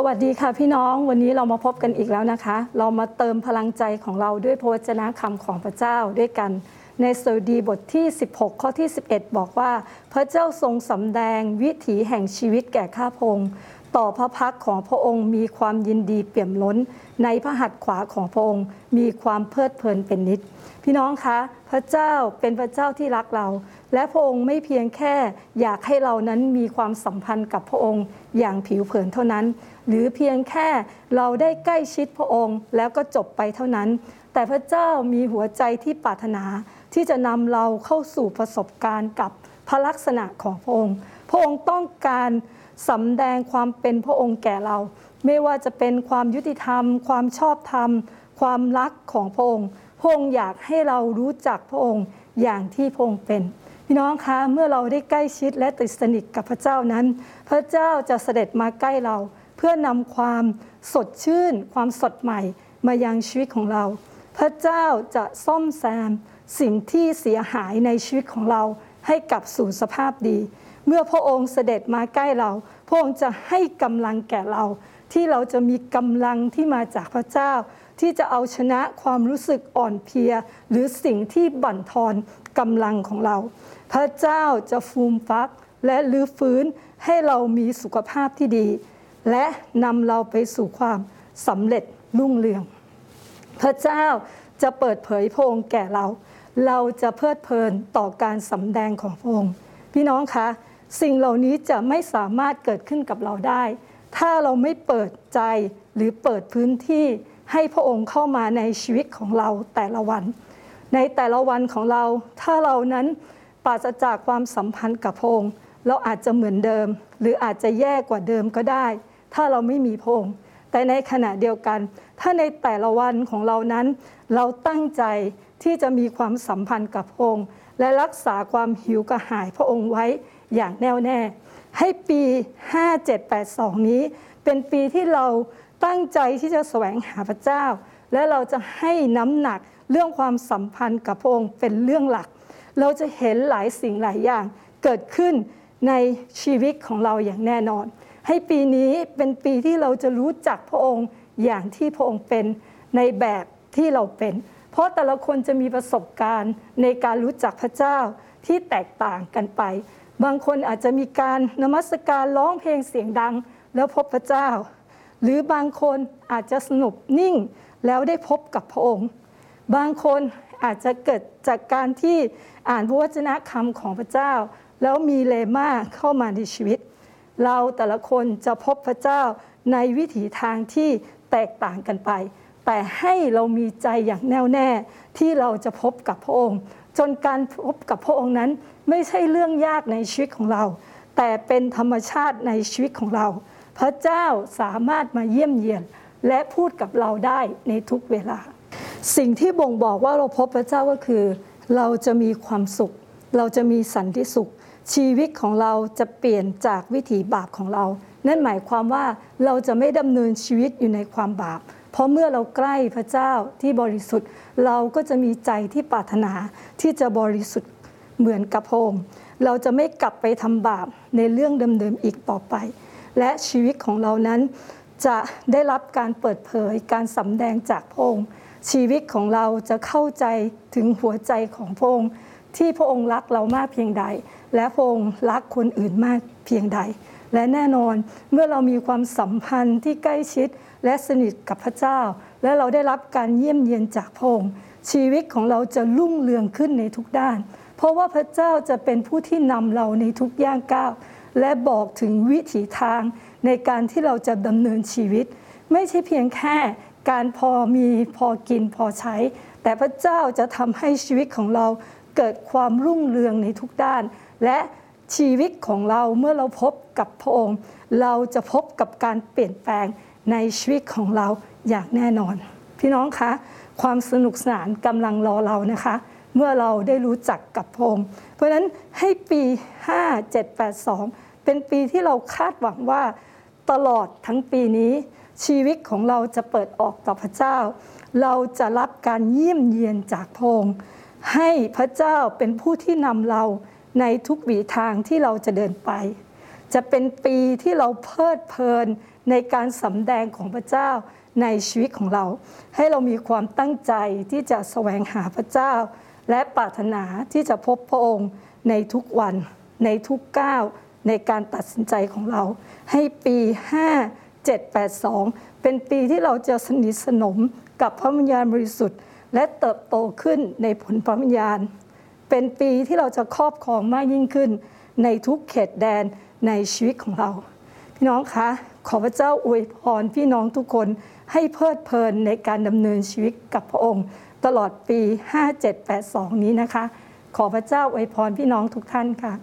สวัสดีค่ะพี่น้องวันนี้เรามาพบกันอีกแล้วนะคะ เรามาเติมพลังใจของเราด้วยพระวจนะคำของพระเจ้าด้วยกัน ในสดีบทที่ 16 ข้อที่ 11 บอกว่า พระเจ้าทรงสำแดงวิถีแห่งชีวิตแก่ข้าพงศ์ ต่อพระพักของพระองค์มีความยินดีเปี่ยมล้น ในพระหัตถ์ขวาของพระองค์ มีความเพลิดเพลินเป็นนิด พี่น้องคะพระเจ้าเป็นพระเจ้าที่รักเรา และพระองค์ไม่เพียงแค่อยากให้เรานั้นมีความสัมพันธ์กับพระองค์อย่างผิวเผินเท่านั้น หรือเพียงแค่เราได้ใกล้ชิดพระองค์แล้วก็จบไปเท่านั้น แต่พระเจ้ามีหัวใจที่ปรารถนา ที่จะนำเราเข้าสู่ประสบการณ์กับพระลักษณะของพระองค์ พระองค์ต้องการ สำแดงความเป็นพระองค์แก่เรา ไม่ว่าจะเป็นความยุติธรรม ความชอบธรรม ความรักของพระองค์พระองค์อยากให้เรารู้จักพระองค์อย่างที่พระองค์เป็น พี่น้องคะเมื่อเราได้ใกล้ชิดและติดสนิทกับพระเจ้านั้น พระเจ้าจะเสด็จมาใกล้เรา เพื่อนำความสดชื่น ความสดใหม่มายังชีวิตของเรา พระเจ้าจะซ่อมแซมสิ่งที่เสียหายในชีวิตของเรา ให้กลับสู่สภาพดี เมื่อพระองค์เสด็จมาใกล้เรา พระองค์จะให้กำลังแก่เรา ที่เราจะมีกำลังที่มาจากพระเจ้า ที่จะเอาชนะความรู้สึกอ่อนเพลีย หรือสิ่งที่บั่นทอนกำลังของเรา พระเจ้าจะฟูมฟักและลื้อฟื้นให้เรามีสุขภาพที่ดี และนำเราไปสู่ความสำเร็จรุ่งเรือง พระเจ้าจะเปิดเผยพระองค์แก่เรา เราจะเพลิดเพลินต่อการสำแดงของพระองค์ พี่น้องคะ สิ่งเหล่านี้จะไม่สามารถเกิดขึ้นกับเราได้ ถ้าเราไม่เปิดใจหรือเปิดพื้นที่ให้พระองค์เข้ามาในชีวิตของเราแต่ละวัน ในแต่ละวันของเรา ถ้าเรานั้นปราศจากความสัมพันธ์กับพระองค์เราอาจจะเหมือนเดิม หรืออาจจะแย่กว่าเดิมก็ได้ ถ้าเราไม่มีพระองค์แต่ในขณะเดียวกัน ถ้าในแต่ละวันของเรานั้น เราตั้งใจ ที่จะมีความสัมพันธ์กับพระองค์ และรักษาความหิวกระหายพระองค์ไว้อย่างแน่วแน่ ให้ปี 5782 นี้ เป็นปีที่เราตั้งใจที่จะแสวงหาพระเจ้า และเราจะให้น้ำหนักเรื่องความสัมพันธ์กับพระองค์เป็นเรื่องหลัก เราจะเห็นหลายสิ่งหลายอย่างเกิดขึ้นในชีวิตของเราอย่างแน่นอน ให้ปีนี้เป็นปีที่เราจะรู้จักพระองค์อย่างที่พระองค์เป็นในแบบที่เราเป็น เพราะแต่ละคนจะมีประสบการณ์ในการรู้จักพระเจ้าที่แตกต่างกันไป บางคนอาจจะมีการนมัสการร้องเพลงเสียงดัง แล้วพบพระเจ้า หรือบางคนอาจจะสนุบนิ่งแล้วได้พบกับพระองค์ บางคนอาจจะเกิดจากการที่อ่านพระวจนะคำของพระเจ้า แล้วมีเลมาเข้ามาในชีวิต เราแต่ละคนจะพบพระเจ้าในวิถีทางที่แตกต่างกันไป แต่ให้เรามีใจอย่างแน่วแน่ที่เราจะพบกับพระองค์ จนการพบกับพระองค์นั้นไม่ใช่เรื่องยากในชีวิตของเรา แต่เป็นธรรมชาติในชีวิตของเรา พระเจ้าสามารถมาเยี่ยมเยียน และพูดกับเราได้ในทุกเวลา สิ่งที่บ่งบอกว่าเราพบพระเจ้าก็คือ เราจะมีความสุข เราจะมีสันติสุข ชีวิตของเราจะเปลี่ยนจากวิถีบาปของเรา นั่นหมายความว่าเราจะไม่ดำเนินชีวิตอยู่ในความบาป ราะเมื่อเราใกล้พระเจ้าที่บริสุทธิ์ เราก็จะมีใจที่ปรารถนาที่จะบริสุทธิ์เหมือนกับพระองค์เราจะไม่กลับไปทำบาปในเรื่องเดิมๆอีกต่อไป และชีวิตของเรานั้นจะได้รับการเปิดเผยการสำแดงจากพระองค์ชีวิตของเราจะเข้าใจถึงหัวใจของพระองค์ที่พระองค์รักเรามากเพียงใด และพระองค์รักคนอื่นมากเพียงใด และแน่นอนเมื่อเรามีความสัมพันธ์ที่ใกล้ชิดและสนิทกับพระเจ้า และเราได้รับการเยี่ยมเยียนจากพระองค์ชีวิตของเราจะรุ่งเรืองขึ้นในทุกด้าน เพราะว่าพระเจ้าจะเป็นผู้ที่นำเราในทุกย่างก้าวและบอกถึงวิถีทางในการที่เราจะดำเนินชีวิต ไม่ใช่เพียงแค่การพอมีพอกินพอใช้ แต่พระเจ้าจะทำให้ชีวิตของเราเกิดความรุ่งเรืองในทุกด้าน และ ชีวิตของเราเมื่อเราพบกับพระองค์ เราจะพบกับการเปลี่ยนแปลงในชีวิตของเราอย่างแน่นอน พี่น้องคะ ความสนุกสนานกำลังรอเรานะคะ เมื่อเราได้รู้จักกับพระองค์ เพราะฉะนั้นให้ปี 5782 เป็นปีที่เราคาดหวังว่าตลอดทั้งปีนี้ ชีวิตของเราจะเปิดออกต่อพระเจ้า เราจะรับการเยี่ยมเยียนจากพระองค์ให้พระเจ้าเป็นผู้ที่นำเรา ในทุกวีทางที่เราจะเดินไป จะเป็นปีที่เราเพลิดเพลินในการสำแดงของพระเจ้าในชีวิตของเรา ให้เรามีความตั้งใจที่จะแสวงหาพระเจ้า และปรารถนาที่จะพบพระองค์ในทุกวัน ในทุกก้าวในการตัดสินใจของเรา ให้ปี 5782 เป็นปีที่เราจะสนิทสนมกับพระวิญญาณบริสุทธิ์ และเติบโตขึ้นในผลพระวิญญาณ เป็นปีที่เราจะครอบครองมากยิ่งขึ้น ในทุกเขตแดนในชีวิตของเรา พี่น้องคะขอพระเจ้าอวยพรพี่น้องทุกคนให้เพลิดเพลินในการดำเนินชีวิตกับพระองค์ ตลอดปี 5782 นี้นะคะ ขอพระเจ้าอวยพรพี่น้องทุกท่านค่ะ